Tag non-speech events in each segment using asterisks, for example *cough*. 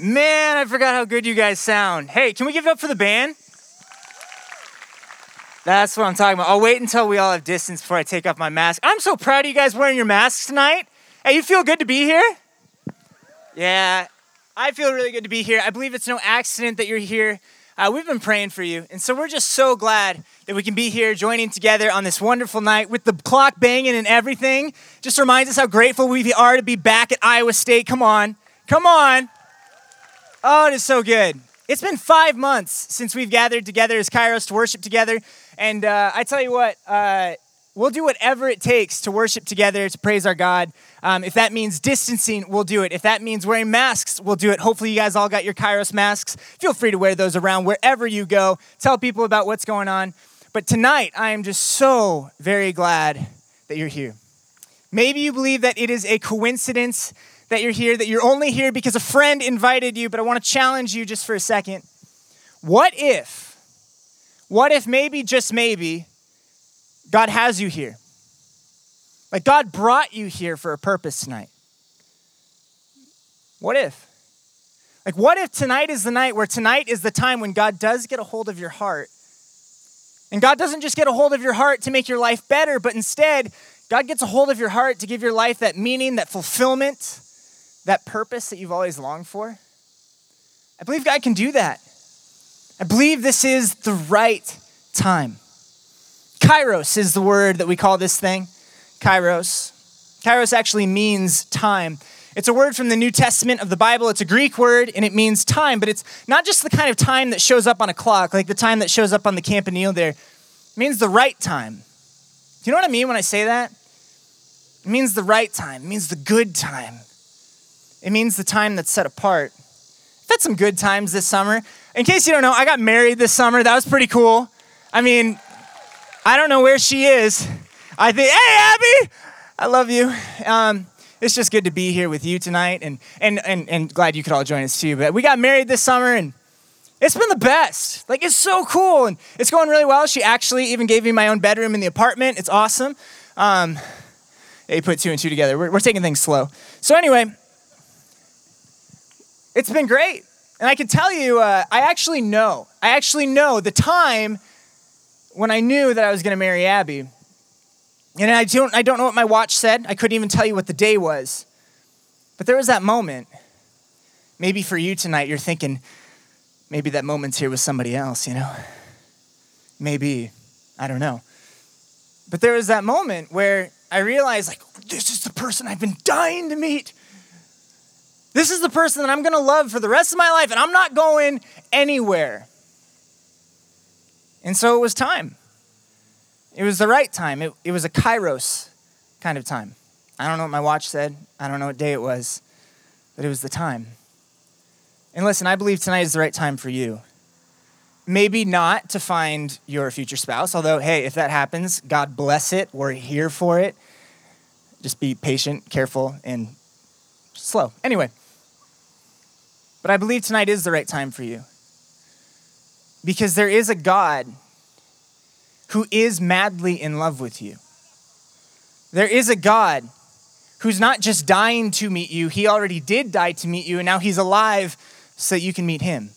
Man, I forgot how good you guys sound. Hey, can we give it up for the band? That's what I'm talking about. I'll wait until we all have distance before I take off my mask. I'm so proud of you guys wearing your masks tonight. Hey, you feel good to be here? Yeah, I feel really good to be here. I believe it's no accident that you're here. Uh, we've been praying for you. And so we're just so glad that we can be here joining together on this wonderful night with the clock banging and everything. Just reminds us how grateful we are to be back at Iowa State. Come on. Come on. Oh, it is so good. It's been five months since we've gathered together as Kairos to worship together. And uh, I tell you what, uh, we'll do whatever it takes to worship together, to praise our God. Um, if that means distancing, we'll do it. If that means wearing masks, we'll do it. Hopefully, you guys all got your Kairos masks. Feel free to wear those around wherever you go. Tell people about what's going on. But tonight, I am just so very glad that you're here. Maybe you believe that it is a coincidence that you're here, that you're only here because a friend invited you, but I want to challenge you just for a second. What if, what if maybe, just maybe, God has you here? Like God brought you here for a purpose tonight. What if? Like, what if tonight is the night where tonight is the time when God does get a hold of your heart? And God doesn't just get a hold of your heart to make your life better, but instead, God gets a hold of your heart to give your life that meaning, that fulfillment, that purpose that you've always longed for? I believe God can do that. I believe this is the right time. Kairos is the word that we call this thing. Kairos. Kairos actually means time. It's a word from the New Testament of the Bible. It's a Greek word and it means time, but it's not just the kind of time that shows up on a clock, like the time that shows up on the campanile there. It means the right time. Do you know what I mean when I say that? It means the right time, it means the good time. It means the time that's set apart. I've had some good times this summer. In case you don't know, I got married this summer. That was pretty cool. I mean, I don't know where she is. I think, hey, Abby, I love you. Um, it's just good to be here with you tonight and, and, and, and glad you could all join us too. But we got married this summer and it's been the best. Like, it's so cool and it's going really well. She actually even gave me my own bedroom in the apartment. It's awesome. Um, they put two and two together. We're, we're taking things slow. So, anyway, it's been great. And I can tell you, uh, I actually know, I actually know the time when I knew that I was going to marry Abby. And I don't, I don't know what my watch said. I couldn't even tell you what the day was. But there was that moment. Maybe for you tonight, you're thinking, maybe that moment's here with somebody else, you know? Maybe. I don't know. But there was that moment where I realized, like, this is the person I've been dying to meet. This is the person that I'm going to love for the rest of my life, and I'm not going anywhere. And so it was time. It was the right time. It, it was a kairos kind of time. I don't know what my watch said, I don't know what day it was, but it was the time. And listen, I believe tonight is the right time for you. Maybe not to find your future spouse, although, hey, if that happens, God bless it. We're here for it. Just be patient, careful, and slow. Anyway, but I believe tonight is the right time for you. Because there is a God who is madly in love with you. There is a God who's not just dying to meet you, he already did die to meet you, and now he's alive so that you can meet him.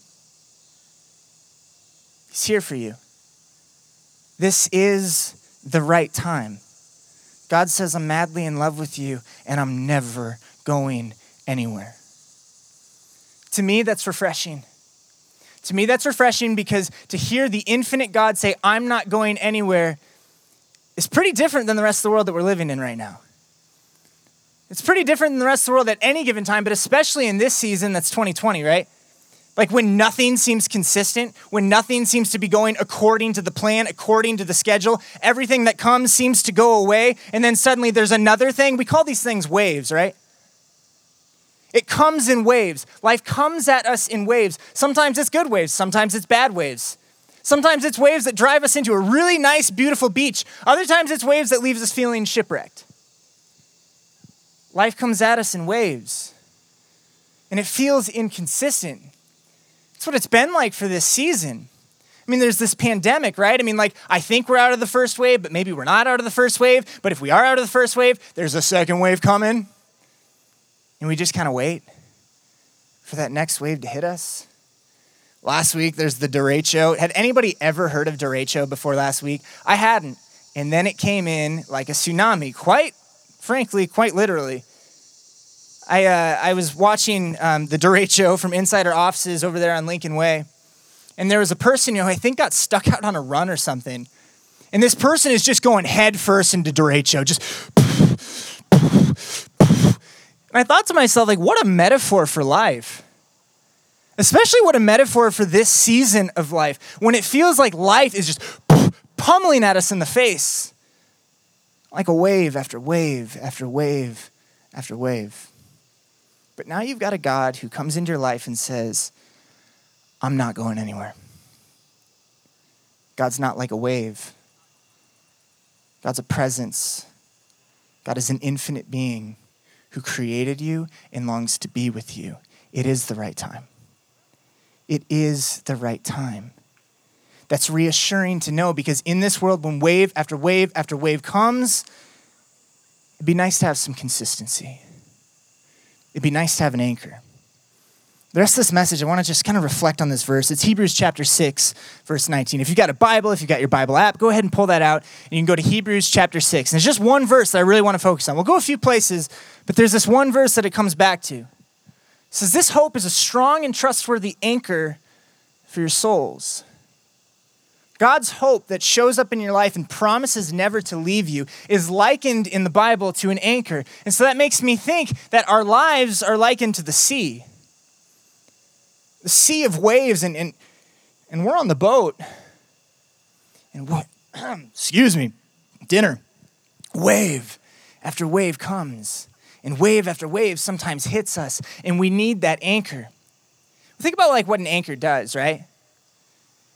He's here for you. This is the right time. God says, I'm madly in love with you, and I'm never going anywhere. To me, that's refreshing. To me, that's refreshing because to hear the infinite God say, I'm not going anywhere, is pretty different than the rest of the world that we're living in right now. It's pretty different than the rest of the world at any given time, but especially in this season that's 2020, right? Like when nothing seems consistent, when nothing seems to be going according to the plan, according to the schedule, everything that comes seems to go away, and then suddenly there's another thing. We call these things waves, right? It comes in waves. Life comes at us in waves. Sometimes it's good waves, sometimes it's bad waves. Sometimes it's waves that drive us into a really nice, beautiful beach. Other times it's waves that leaves us feeling shipwrecked. Life comes at us in waves, and it feels inconsistent. That's what it's been like for this season. I mean, there's this pandemic, right? I mean, like, I think we're out of the first wave, but maybe we're not out of the first wave. But if we are out of the first wave, there's a second wave coming. And we just kind of wait for that next wave to hit us. Last week, there's the derecho. Had anybody ever heard of derecho before last week? I hadn't. And then it came in like a tsunami, quite frankly, quite literally. I, uh, I was watching um, the derecho from inside our offices over there on Lincoln Way. And there was a person, who I think got stuck out on a run or something. And this person is just going head first into derecho, just. And I thought to myself, like, what a metaphor for life. Especially what a metaphor for this season of life, when it feels like life is just pummeling at us in the face, like a wave after wave after wave after wave. But now you've got a God who comes into your life and says, I'm not going anywhere. God's not like a wave. God's a presence. God is an infinite being who created you and longs to be with you. It is the right time. It is the right time. That's reassuring to know because in this world, when wave after wave after wave comes, it'd be nice to have some consistency. It'd be nice to have an anchor. The rest of this message, I want to just kind of reflect on this verse. It's Hebrews chapter 6, verse 19. If you've got a Bible, if you've got your Bible app, go ahead and pull that out, and you can go to Hebrews chapter 6. And there's just one verse that I really want to focus on. We'll go a few places, but there's this one verse that it comes back to. It says, This hope is a strong and trustworthy anchor for your souls. God's hope that shows up in your life and promises never to leave you is likened in the Bible to an anchor. And so that makes me think that our lives are likened to the sea the sea of waves, and, and, and we're on the boat. And what, *clears throat* excuse me, dinner, wave after wave comes, and wave after wave sometimes hits us, and we need that anchor. Think about like what an anchor does, right?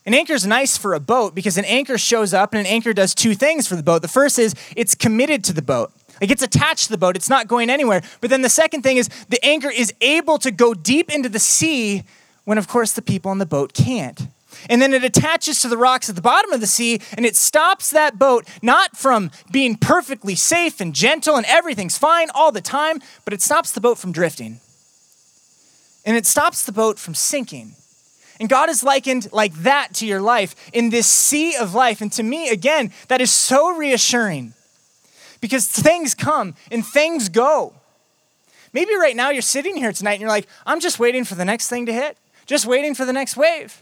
An anchor is nice for a boat because an anchor shows up and an anchor does two things for the boat. The first is it's committed to the boat. Like it's attached to the boat, it's not going anywhere. But then the second thing is the anchor is able to go deep into the sea when, of course, the people on the boat can't. And then it attaches to the rocks at the bottom of the sea and it stops that boat not from being perfectly safe and gentle and everything's fine all the time, but it stops the boat from drifting. And it stops the boat from sinking. And God is likened like that to your life in this sea of life. And to me, again, that is so reassuring because things come and things go. Maybe right now you're sitting here tonight and you're like, I'm just waiting for the next thing to hit just waiting for the next wave.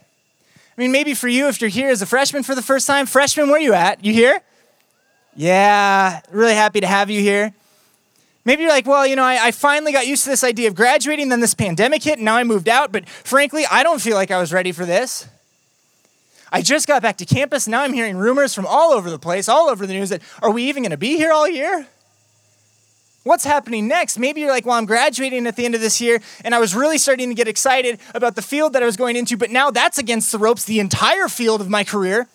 I mean, maybe for you, if you're here as a freshman for the first time, freshman, where you at? You here? Yeah, really happy to have you here. Maybe you're like, well, you know, I, I, finally got used to this idea of graduating, then this pandemic hit, and now I moved out, but frankly, I don't feel like I was ready for this. I just got back to campus, now I'm hearing rumors from all over the place, all over the news that are we even gonna be here all year? What's happening next? Maybe you're like, well, I'm graduating at the end of this year, and I was really starting to get excited about the field that I was going into, but now that's against the ropes, the entire field of my career.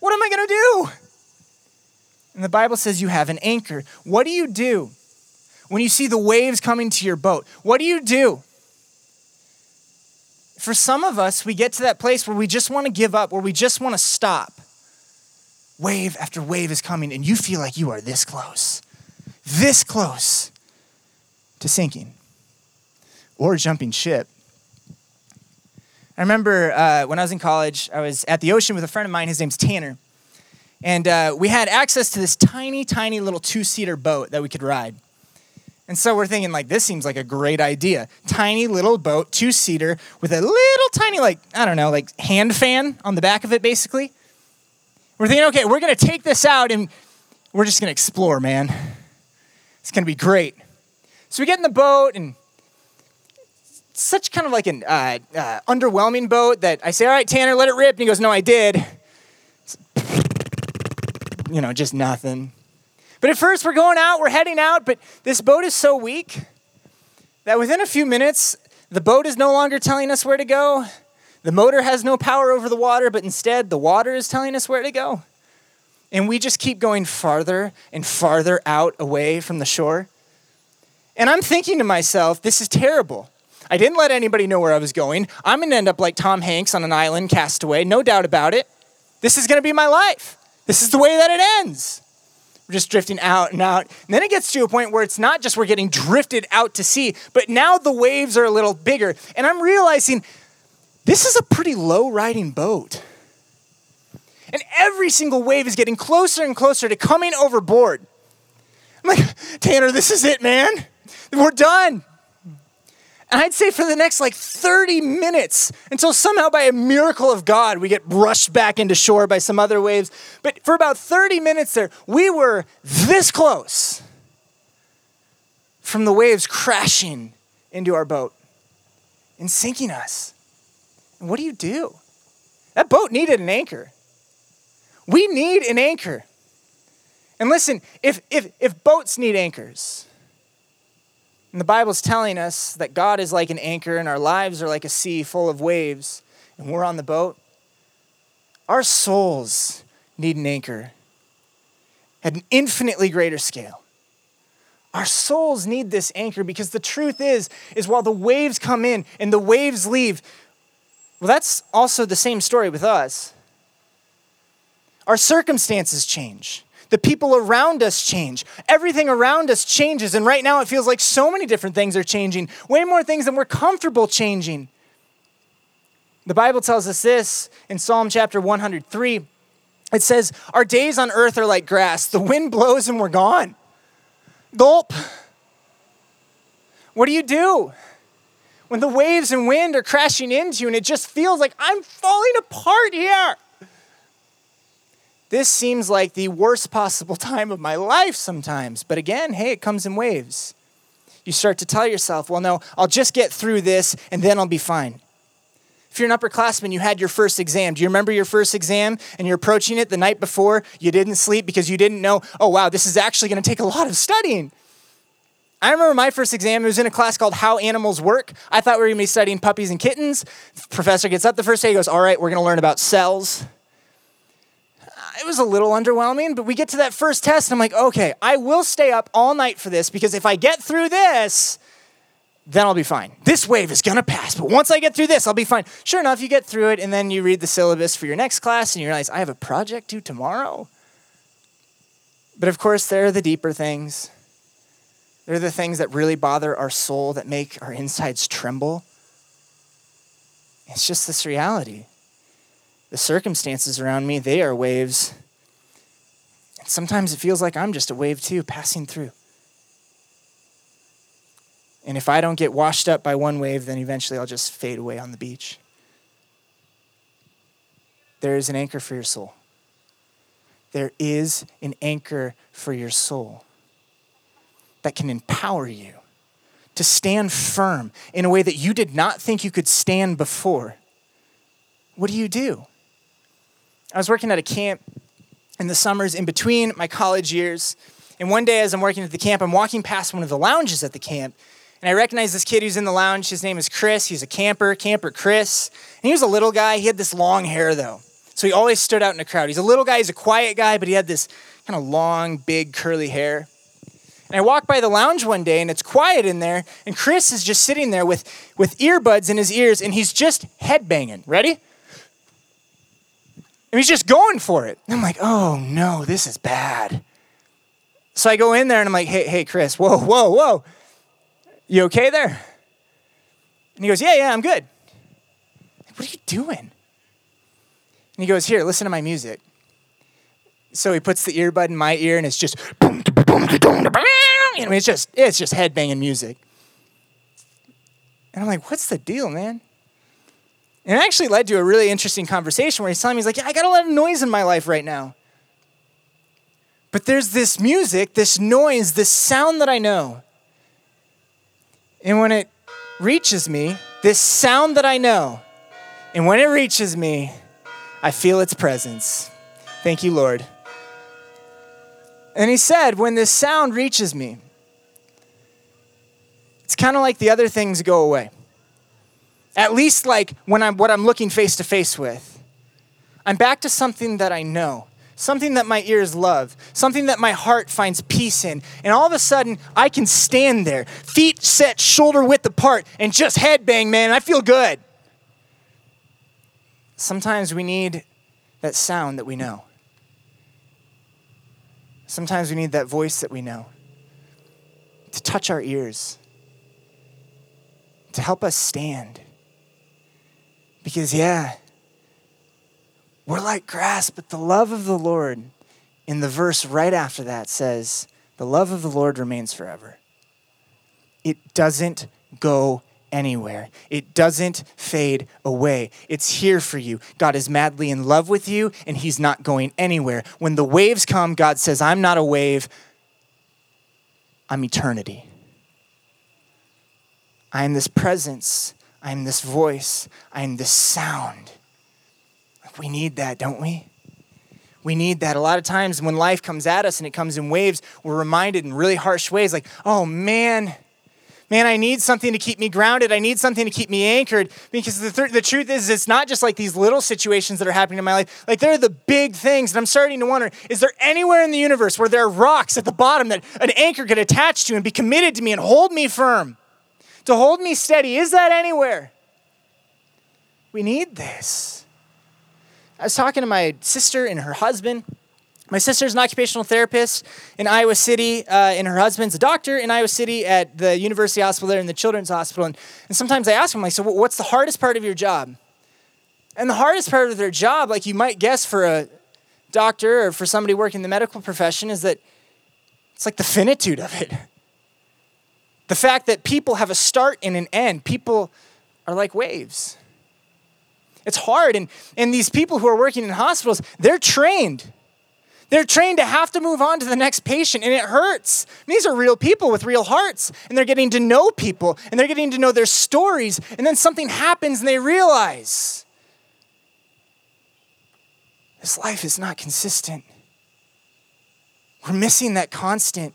What am I going to do? And the Bible says you have an anchor. What do you do when you see the waves coming to your boat? What do you do? For some of us, we get to that place where we just want to give up, where we just want to stop. Wave after wave is coming, and you feel like you are this close this close to sinking or jumping ship. I remember uh, when I was in college, I was at the ocean with a friend of mine. His name's Tanner. And uh, we had access to this tiny, tiny little two seater boat that we could ride. And so we're thinking, like, this seems like a great idea. Tiny little boat, two seater, with a little tiny, like, I don't know, like hand fan on the back of it, basically. We're thinking, okay, we're going to take this out and we're just going to explore, man. It's going to be great. So we get in the boat, and such kind of like an uh, uh, underwhelming boat that I say, All right, Tanner, let it rip. And he goes, No, I did. You know, just nothing. But at first, we're going out, we're heading out, but this boat is so weak that within a few minutes, the boat is no longer telling us where to go. The motor has no power over the water, but instead, the water is telling us where to go and we just keep going farther and farther out away from the shore. And I'm thinking to myself, this is terrible. I didn't let anybody know where I was going. I'm going to end up like Tom Hanks on an island, castaway, no doubt about it. This is going to be my life. This is the way that it ends. We're just drifting out and out. And then it gets to a point where it's not just we're getting drifted out to sea, but now the waves are a little bigger. And I'm realizing this is a pretty low riding boat. And every single wave is getting closer and closer to coming overboard. I'm like, Tanner, this is it, man. We're done. And I'd say for the next like 30 minutes until somehow by a miracle of God we get rushed back into shore by some other waves. But for about 30 minutes there, we were this close from the waves crashing into our boat and sinking us. And what do you do? That boat needed an anchor. We need an anchor. And listen, if, if, if boats need anchors, and the Bible's telling us that God is like an anchor and our lives are like a sea full of waves and we're on the boat. Our souls need an anchor at an infinitely greater scale. Our souls need this anchor because the truth is is while the waves come in and the waves leave, well that's also the same story with us. Our circumstances change. The people around us change. Everything around us changes. And right now it feels like so many different things are changing, way more things than we're comfortable changing. The Bible tells us this in Psalm chapter 103. It says, Our days on earth are like grass. The wind blows and we're gone. Gulp. What do you do? When the waves and wind are crashing into you and it just feels like I'm falling apart here. This seems like the worst possible *laughs* time of my life sometimes. But again, hey, it comes in waves. You start to tell yourself, well, no, I'll just get through this and then I'll be fine. If you're an upperclassman, you had your first exam. Do you remember your first exam and you're approaching it the night before? You didn't sleep because you didn't know, oh, wow, this is actually going to take a lot of studying. I remember my first exam, it was in a class called How Animals Work. I thought we were going to be studying puppies and kittens. The professor gets up the first day, he goes, All right, we're going to learn about cells it was a little underwhelming, but we get to that first test, and I'm like, okay, I will stay up all night for this because if I get through this, then I'll be fine. This wave is gonna pass, but once I get through this, I'll be fine. Sure enough, you get through it, and then you read the syllabus for your next class, and you realize, I have a project due tomorrow. But of course, there are the deeper things. They're the things that really bother our soul, that make our insides tremble. It's just this reality the circumstances around me, they are waves. And sometimes it feels like I'm just a wave too, passing through. And if I don't get washed up by one wave, then eventually I'll just fade away on the beach. There is an anchor for your soul. There is an anchor for your soul that can empower you to stand firm in a way that you did not think you could stand before. What do you do? I was working at a camp in the summers in between my college years. And one day, as I'm working at the camp, I'm walking past one of the lounges at the camp. And I recognize this kid who's in the lounge. His name is Chris. He's a camper, camper Chris. And he was a little guy. He had this long hair, though. So he always stood out in the crowd. He's a little guy, he's a quiet guy, but he had this kind of long, big, curly hair. And I walk by the lounge one day and it's quiet in there, and Chris is just sitting there with, with earbuds in his ears and he's just headbanging. Ready? And he's just going for it. And I'm like, oh no, this is bad. So I go in there and I'm like, hey, hey, Chris, whoa, whoa, whoa. You okay there? And he goes, yeah, yeah, I'm good. Like, what are you doing? And he goes, here, listen to my music. So he puts the earbud in my ear and it's just, I mean, it's just, it's just headbanging music. And I'm like, what's the deal, man? And it actually led to a really interesting conversation where he's telling me, he's like, yeah, I got a lot of noise in my life right now. But there's this music, this noise, this sound that I know. And when it reaches me, this sound that I know, and when it reaches me, I feel its presence. Thank you, Lord. And he said, when this sound reaches me, it's kind of like the other things go away. At least like when I'm what I'm looking face to face with. I'm back to something that I know, something that my ears love, something that my heart finds peace in. And all of a sudden, I can stand there, feet set shoulder width apart, and just headbang, man. I feel good. Sometimes we need that sound that we know. Sometimes we need that voice that we know to touch our ears, to help us stand. Because, yeah, we're like grass, but the love of the Lord, in the verse right after that, says, The love of the Lord remains forever. It doesn't go anywhere. It doesn't fade away. It's here for you. God is madly in love with you, and He's not going anywhere. When the waves come, God says, I'm not a wave, I'm eternity. I am this presence, I am this voice, I am this sound. We need that, don't we? We need that. A lot of times when life comes at us and it comes in waves, we're reminded in really harsh ways like, oh man, man, I need something to keep me grounded. I need something to keep me anchored. Because the, th- the truth is, it's not just like these little situations that are happening in my life. Like, they're the big things. And I'm starting to wonder is there anywhere in the universe where there are rocks at the bottom that an anchor could attach to and be committed to me and hold me firm? To hold me steady? Is that anywhere? We need this. I was talking to my sister and her husband my sister's an occupational therapist in Iowa City, uh, and her husband's a doctor in Iowa City at the University Hospital there in the Children's Hospital. And, and sometimes I ask them, like, so what's the hardest part of your job? And the hardest part of their job, like you might guess for a doctor or for somebody working in the medical profession, is that it's like the finitude of it. The fact that people have a start and an end. People are like waves. It's hard. And, and these people who are working in hospitals, they're trained they're trained to have to move on to the next patient, and it hurts. These are real people with real hearts, and they're getting to know people, and they're getting to know their stories, and then something happens, and they realize this life is not consistent. We're missing that constant.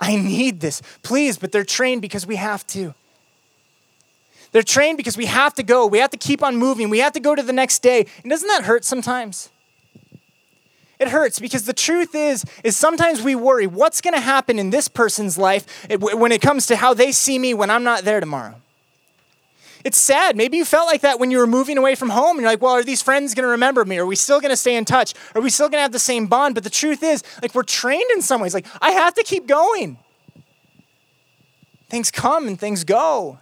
I need this, please, but they're trained because we have to. They're trained because we have to go. We have to keep on moving. We have to go to the next day. And doesn't that hurt sometimes? It hurts because the truth is is sometimes we worry what's going to happen in this person's life when it comes to how they see me when I'm not there tomorrow. It's sad. Maybe you felt like that when you were moving away from home. And you're like, well, are these friends going to remember me? Are we still going to stay in touch? Are we still going to have the same bond? But the truth is, like, we're trained in some ways. Like, I have to keep going. Things come and things go.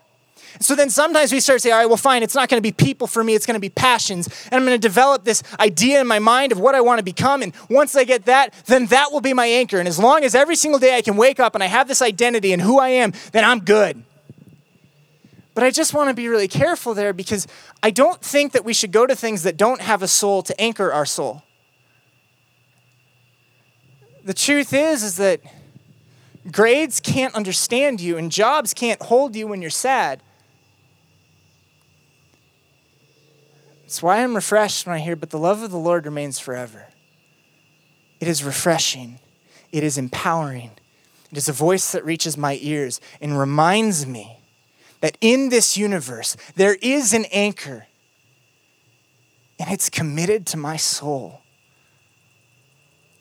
So then sometimes we start to say, all right, well, fine, it's not going to be people for me, it's going to be passions. And I'm going to develop this idea in my mind of what I want to become. And once I get that, then that will be my anchor. And as long as every single day I can wake up and I have this identity and who I am, then I'm good. But I just want to be really careful there because I don't think that we should go to things that don't have a soul to anchor our soul. The truth is, is that grades can't understand you and jobs can't hold you when you're sad. It's why I'm refreshed when I hear, but the love of the Lord remains forever. It is refreshing, it is empowering. It is a voice that reaches my ears and reminds me that in this universe there is an anchor and it's committed to my soul.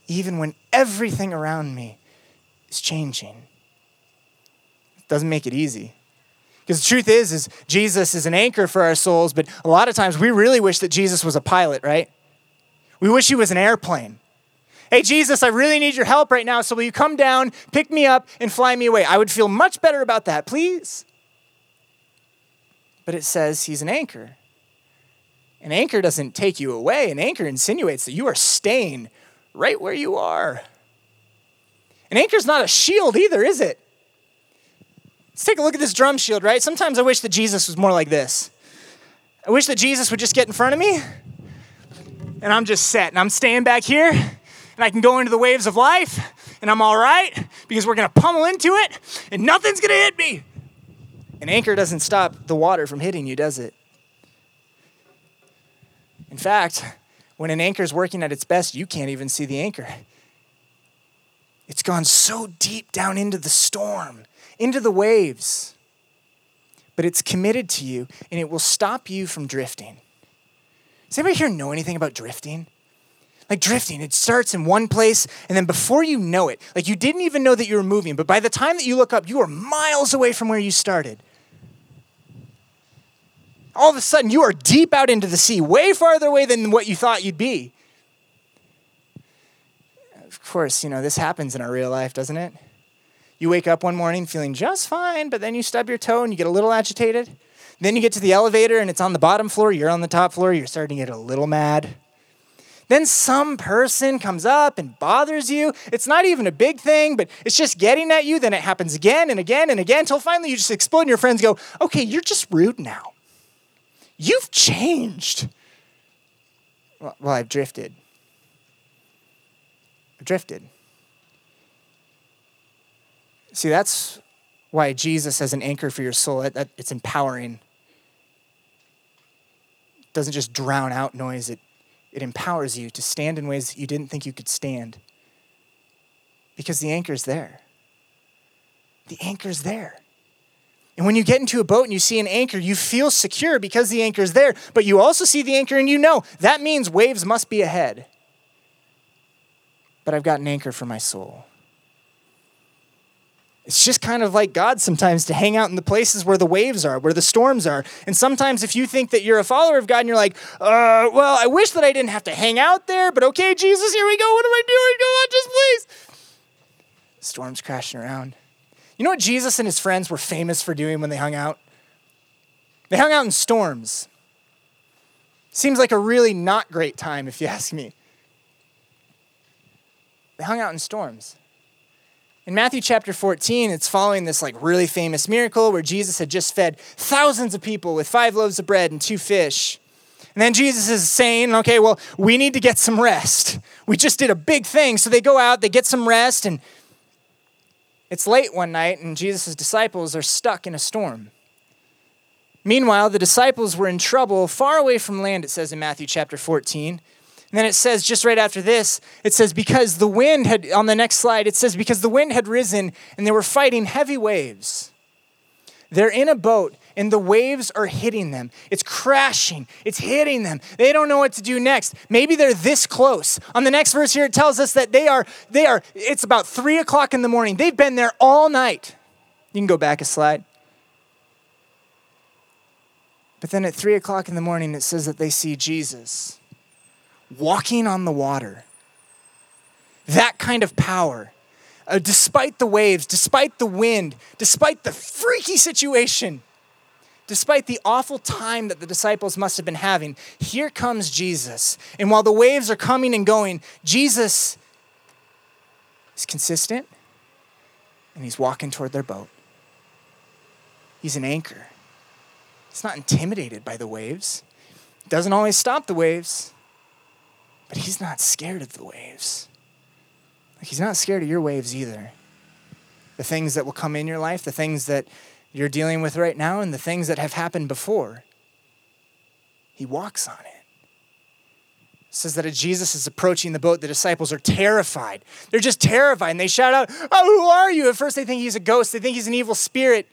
Even when everything around me is changing, it doesn't make it easy. Because the truth is, is Jesus is an anchor for our souls, but a lot of times we really wish that Jesus was a pilot, right? We wish he was an airplane. Hey, Jesus, I really need your help right now, so will you come down, pick me up, and fly me away? I would feel much better about that, please. But it says he's an anchor. An anchor doesn't take you away, an anchor insinuates that you are staying right where you are. An anchor's not a shield either, is it? Let's take a look at this drum shield, right? Sometimes I wish that Jesus was more like this. I wish that Jesus would just get in front of me and I'm just set and I'm staying back here and I can go into the waves of life and I'm all right because we're going to pummel into it and nothing's going to hit me. An anchor doesn't stop the water from hitting you, does it? In fact, when an anchor is working at its best, you can't even see the anchor. It's gone so deep down into the storm into the waves. But it's committed to you and it will stop you from drifting. Does anybody here know anything about drifting? Like drifting, it starts in one place, and then before you know it, like you didn't even know that you were moving, but by the time that you look up, you are miles away from where you started. All of a sudden, you are deep out into the sea, way farther away than what you thought you'd be. of course, you know, this happens in our real life, doesn't it? You wake up one morning feeling just fine, but then you stub your toe and you get a little agitated. Then you get to the elevator and it's on the bottom floor, you're on the top floor, you're starting to get a little mad. Then some person comes up and bothers you. It's not even a big thing, but it's just getting at you. Then it happens again and again and again until finally you just explode and your friends go, okay, you're just rude now. You've changed. Well, I've drifted. I've drifted. See, that's why Jesus has an anchor for your soul. That It's empowering. It doesn't just drown out noise, it it empowers you to stand in ways that you didn't think you could stand because the anchor's there. The anchor's there. And when you get into a boat and you see an anchor, you feel secure because the anchor's there, but you also see the anchor and you know that means waves must be ahead. But I've got an anchor for my soul. It's just kind of like God sometimes to hang out in the places where the waves are, where the storms are. And sometimes if you think that you're a follower of God and you're like, uh, well, I wish that I didn't have to hang out there, but okay, Jesus, here we go. What am I doing? Come on, just please. Storms crashing around. You know what Jesus and his friends were famous for doing when they hung out? They hung out in storms. Seems like a really not great time, if you ask me. They hung out in storms. In Matthew chapter 14, it's following this like really famous miracle where Jesus had just fed thousands of people with five loaves of bread and two fish. And then Jesus is saying, okay, well, we need to get some rest. We just did a big thing. So they go out, they get some rest, and it's late one night, and Jesus' disciples are stuck in a storm. Meanwhile, the disciples were in trouble far away from land, it says in Matthew chapter 14. And then it says, just right after this, it says, because the wind had, on the next slide, it says, because the wind had risen and they were fighting heavy waves. They're in a boat and the waves are hitting them. It's crashing, it's hitting them. They don't know what to do next. Maybe they're this close. On the next verse here, it tells us that they are, they are, it's about three o'clock in the morning. They've been there all night. You can go back a slide. But then at three o'clock in the morning, it says that they see Jesus walking on the water. That kind of power. Uh, despite the waves, despite the wind, despite the freaky situation, despite the awful time that the disciples must have been having, here comes Jesus. And while the waves are coming and going, Jesus is consistent and he's walking toward their boat. He's an anchor. He's not intimidated by the waves. Doesn't always stop the waves, but he's not scared of the waves. He's not scared of your waves either. The things that will come in your life, the things that you're dealing with right now, and the things that have happened before. He walks on it. says that as Jesus is approaching the boat, the disciples are terrified. They're just terrified, and they shout out, Oh, who are you? At first, they think he's a ghost, they think he's an evil spirit.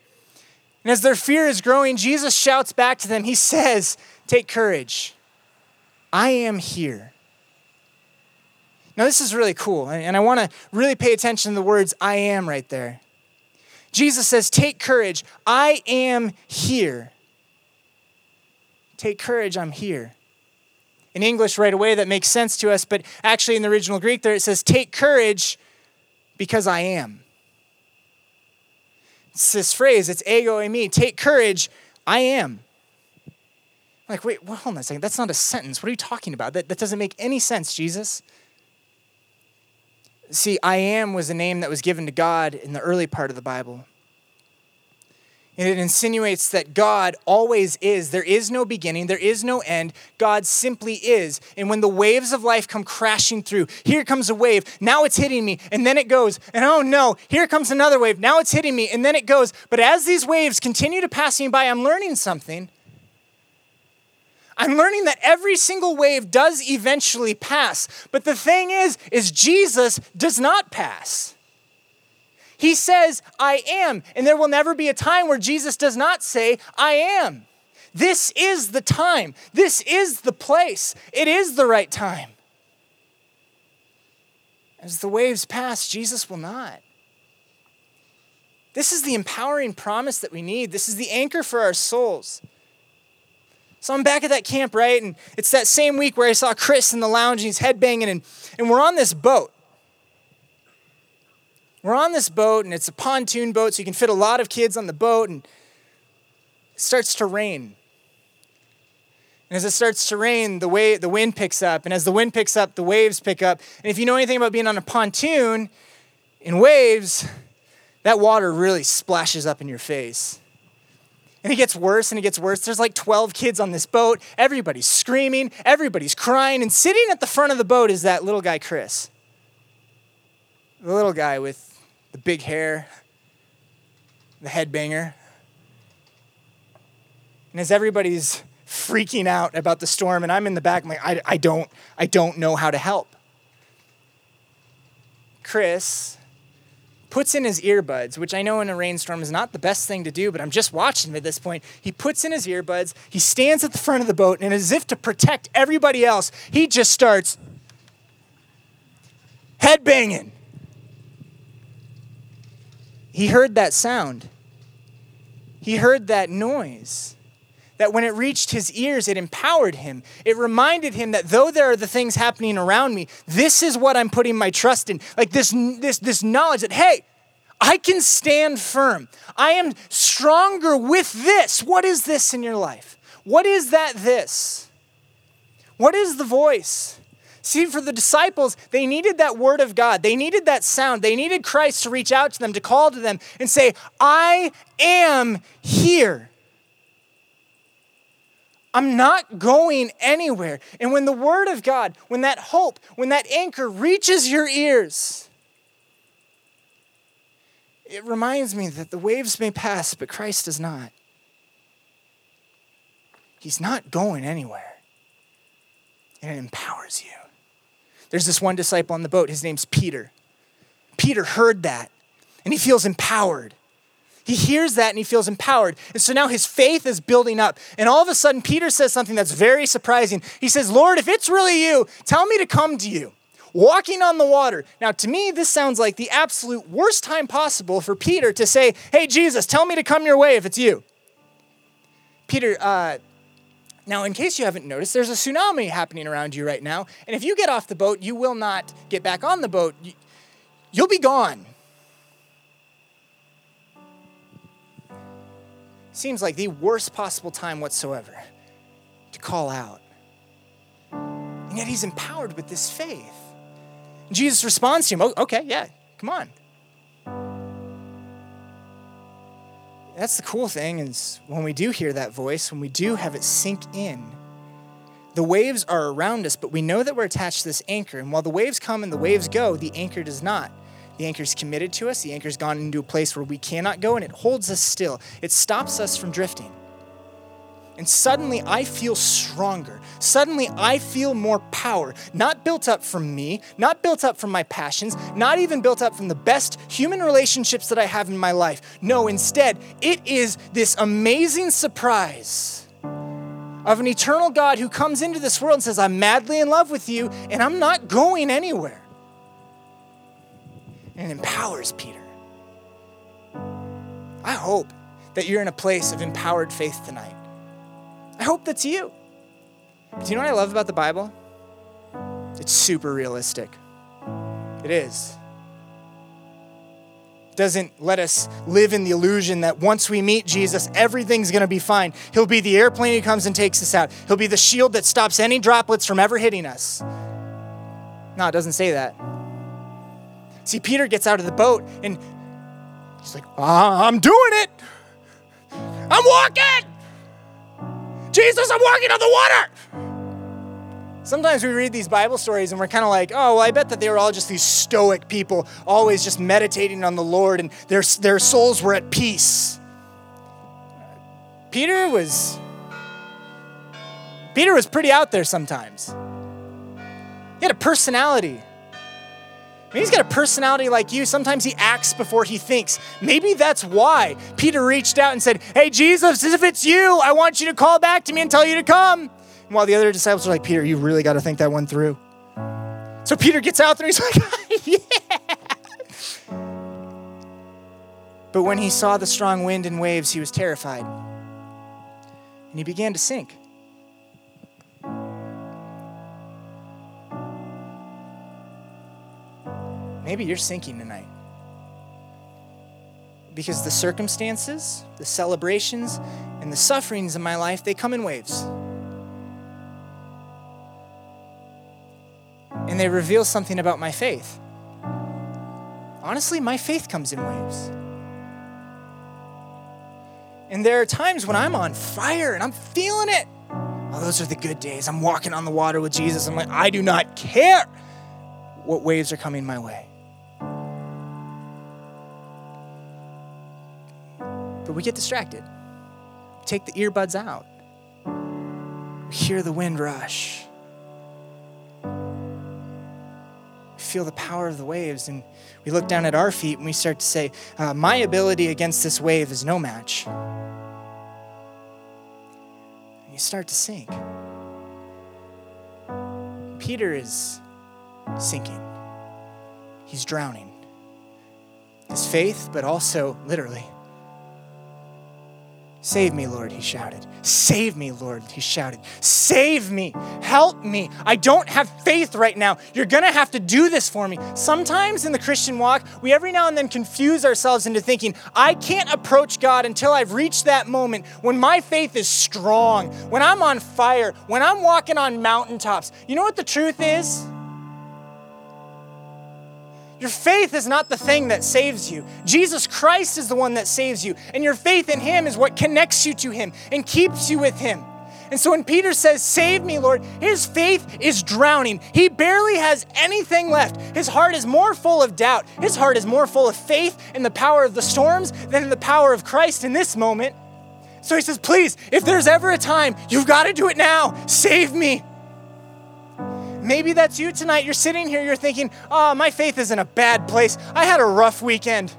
And as their fear is growing, Jesus shouts back to them, He says, Take courage. I am here. Now, this is really cool, and I want to really pay attention to the words I am right there. Jesus says, Take courage, I am here. Take courage, I'm here. In English, right away, that makes sense to us, but actually in the original Greek, there it says, Take courage because I am. It's this phrase, it's ego eimi. Take courage, I am. Like, wait, well, hold on a second. That's not a sentence. What are you talking about? That, that doesn't make any sense, Jesus. See, I am was a name that was given to God in the early part of the Bible. And it insinuates that God always is. There is no beginning, there is no end. God simply is. And when the waves of life come crashing through, here comes a wave, now it's hitting me, and then it goes. And oh no, here comes another wave, now it's hitting me, and then it goes. But as these waves continue to pass me by, I'm learning something. I'm learning that every single wave does eventually pass. But the thing is, is Jesus does not pass. He says, I am. And there will never be a time where Jesus does not say, I am. This is the time. This is the place. It is the right time. As the waves pass, Jesus will not. This is the empowering promise that we need. This is the anchor for our souls. So I'm back at that camp, right? And it's that same week where I saw Chris in the lounge and he's headbanging, and, and we're on this boat. We're on this boat, and it's a pontoon boat, so you can fit a lot of kids on the boat, and it starts to rain. And as it starts to rain, the, way, the wind picks up. And as the wind picks up, the waves pick up. And if you know anything about being on a pontoon, in waves, that water really splashes up in your face. And it gets worse and it gets worse. There's like 12 kids on this boat. Everybody's screaming, everybody's crying. And sitting at the front of the boat is that little guy, Chris. The little guy with the big hair, the headbanger. And as everybody's freaking out about the storm, and I'm in the back, I'm like, I, I don't, I don't know how to help. Chris puts in his earbuds, which I know in a rainstorm is not the best thing to do, but I'm just watching him at this point. He puts in his earbuds, he stands at the front of the boat, and as if to protect everybody else, he just starts headbanging. He heard that sound. He heard that noise. That when it reached his ears, it empowered him. It reminded him that though there are the things happening around me, this is what I'm putting my trust in. Like this, this, this knowledge that, hey, I can stand firm. I am stronger with this. What is this in your life? What is that this? What is the voice? See, for the disciples, they needed that word of God. They needed that sound. They needed Christ to reach out to them, to call to them, and say, I am here. I'm not going anywhere. And when the word of God, when that hope, when that anchor reaches your ears, it reminds me that the waves may pass, but Christ does not. He's not going anywhere. And it empowers you. There's this one disciple on the boat, his name's Peter. Peter heard that, and he feels empowered. He hears that and he feels empowered. And so now his faith is building up. And all of a sudden, Peter says something that's very surprising. He says, Lord, if it's really you, tell me to come to you. Walking on the water. Now, to me, this sounds like the absolute worst time possible for Peter to say, Hey, Jesus, tell me to come your way if it's you. Peter, uh, now, in case you haven't noticed, there's a tsunami happening around you right now. And if you get off the boat, you will not get back on the boat. You'll be gone. Seems like the worst possible time whatsoever to call out. And yet he's empowered with this faith. Jesus responds to him, oh, okay, yeah, come on. That's the cool thing is when we do hear that voice, when we do have it sink in, the waves are around us, but we know that we're attached to this anchor. And while the waves come and the waves go, the anchor does not. The anchor's committed to us. The anchor's gone into a place where we cannot go, and it holds us still. It stops us from drifting. And suddenly I feel stronger. Suddenly I feel more power, not built up from me, not built up from my passions, not even built up from the best human relationships that I have in my life. No, instead, it is this amazing surprise of an eternal God who comes into this world and says, I'm madly in love with you, and I'm not going anywhere and empowers Peter. I hope that you're in a place of empowered faith tonight. I hope that's you. Do you know what I love about the Bible? It's super realistic. It is. It doesn't let us live in the illusion that once we meet Jesus, everything's going to be fine. He'll be the airplane who comes and takes us out. He'll be the shield that stops any droplets from ever hitting us. No, it doesn't say that. See, Peter gets out of the boat and he's like, uh, I'm doing it. I'm walking. Jesus, I'm walking on the water. Sometimes we read these Bible stories and we're kind of like, oh, well, I bet that they were all just these stoic people, always just meditating on the Lord and their, their souls were at peace. Peter was Peter was pretty out there sometimes. He had a personality. Maybe he's got a personality like you. Sometimes he acts before he thinks. Maybe that's why Peter reached out and said, Hey, Jesus, if it's you, I want you to call back to me and tell you to come. And while the other disciples are like, Peter, you really got to think that one through. So Peter gets out there and he's *laughs* like, Yeah. But when he saw the strong wind and waves, he was terrified. And he began to sink. Maybe you're sinking tonight. Because the circumstances, the celebrations, and the sufferings in my life, they come in waves. And they reveal something about my faith. Honestly, my faith comes in waves. And there are times when I'm on fire and I'm feeling it. Oh, those are the good days. I'm walking on the water with Jesus. I'm like, I do not care what waves are coming my way. But we get distracted. take the earbuds out. Hear the wind rush. Feel the power of the waves, and we look down at our feet and we start to say, uh, My ability against this wave is no match. And you start to sink. Peter is sinking, he's drowning. His faith, but also literally. Save me, Lord, he shouted. Save me, Lord, he shouted. Save me. Help me. I don't have faith right now. You're going to have to do this for me. Sometimes in the Christian walk, we every now and then confuse ourselves into thinking, I can't approach God until I've reached that moment when my faith is strong, when I'm on fire, when I'm walking on mountaintops. You know what the truth is? Your faith is not the thing that saves you. Jesus Christ is the one that saves you. And your faith in Him is what connects you to Him and keeps you with Him. And so when Peter says, Save me, Lord, his faith is drowning. He barely has anything left. His heart is more full of doubt. His heart is more full of faith in the power of the storms than in the power of Christ in this moment. So he says, Please, if there's ever a time, you've got to do it now. Save me. Maybe that's you tonight. You're sitting here, you're thinking, oh, my faith is in a bad place. I had a rough weekend.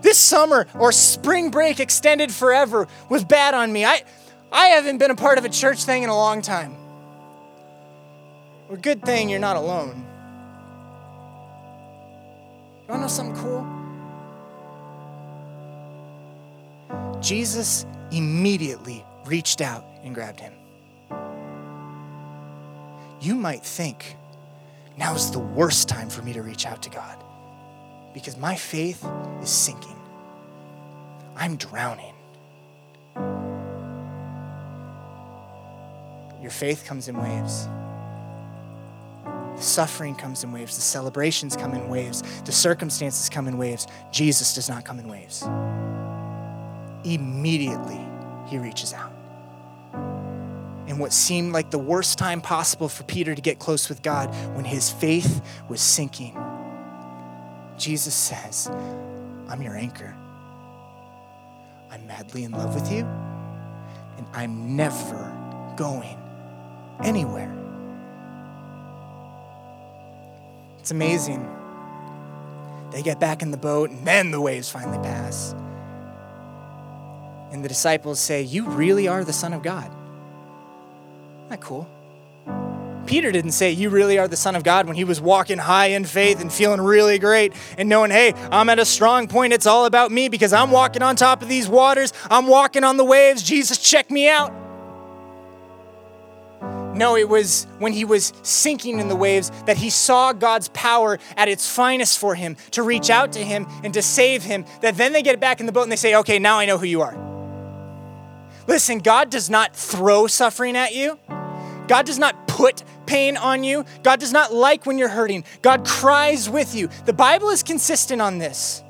This summer or spring break extended forever was bad on me. I, I haven't been a part of a church thing in a long time. Well, good thing you're not alone. You wanna know something cool? Jesus immediately reached out and grabbed him you might think now is the worst time for me to reach out to God because my faith is sinking. I'm drowning. Your faith comes in waves. The suffering comes in waves. The celebrations come in waves. The circumstances come in waves. Jesus does not come in waves. Immediately, he reaches out in what seemed like the worst time possible for Peter to get close with God when his faith was sinking. Jesus says, I'm your anchor. I'm madly in love with you, and I'm never going anywhere. It's amazing. They get back in the boat, and then the waves finally pass. And the disciples say, You really are the Son of God. Isn't that cool? Peter didn't say, You really are the Son of God when he was walking high in faith and feeling really great and knowing, Hey, I'm at a strong point. It's all about me because I'm walking on top of these waters. I'm walking on the waves. Jesus, check me out. No, it was when he was sinking in the waves that he saw God's power at its finest for him to reach out to him and to save him. That then they get back in the boat and they say, Okay, now I know who you are. Listen, God does not throw suffering at you. God does not put pain on you. God does not like when you're hurting. God cries with you. The Bible is consistent on this.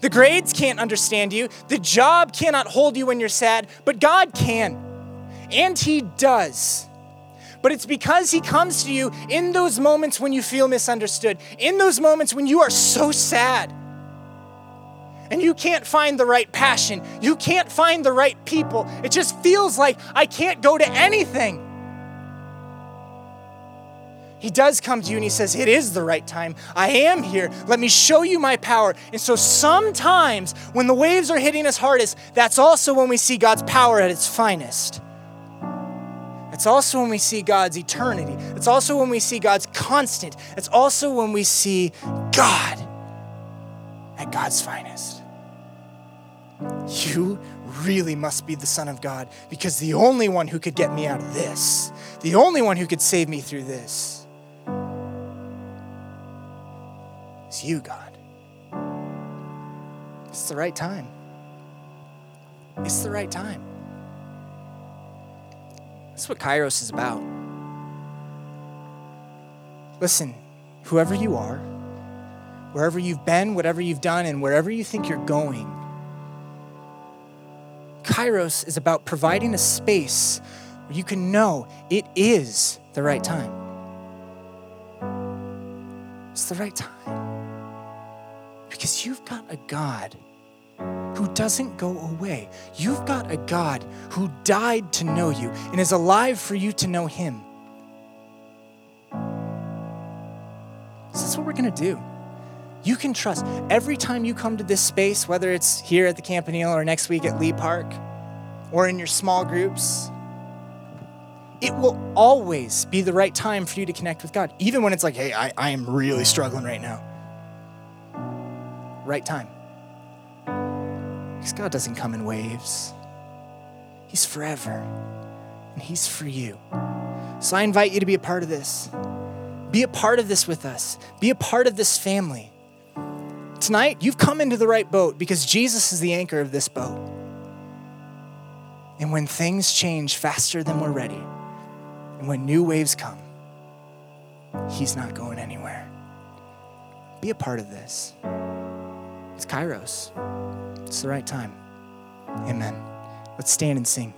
The grades can't understand you. The job cannot hold you when you're sad, but God can. And He does. But it's because He comes to you in those moments when you feel misunderstood, in those moments when you are so sad and you can't find the right passion. You can't find the right people. It just feels like I can't go to anything. He does come to you and he says, It is the right time. I am here. Let me show you my power. And so sometimes when the waves are hitting us hardest, that's also when we see God's power at its finest. It's also when we see God's eternity. It's also when we see God's constant. It's also when we see God at God's finest. You really must be the Son of God because the only one who could get me out of this, the only one who could save me through this, is you, God. It's the right time. It's the right time. That's what Kairos is about. Listen, whoever you are, wherever you've been, whatever you've done, and wherever you think you're going, Kairos is about providing a space where you can know it is the right time. It's the right time. Because you've got a God who doesn't go away. You've got a God who died to know you and is alive for you to know him. So that's what we're going to do. You can trust every time you come to this space, whether it's here at the Campanile or next week at Lee Park or in your small groups, it will always be the right time for you to connect with God, even when it's like, hey, I, I am really struggling right now. Right time. Because God doesn't come in waves, He's forever, and He's for you. So I invite you to be a part of this. Be a part of this with us, be a part of this family. Tonight, you've come into the right boat because Jesus is the anchor of this boat. And when things change faster than we're ready, and when new waves come, He's not going anywhere. Be a part of this. It's Kairos. It's the right time. Amen. Let's stand and sing.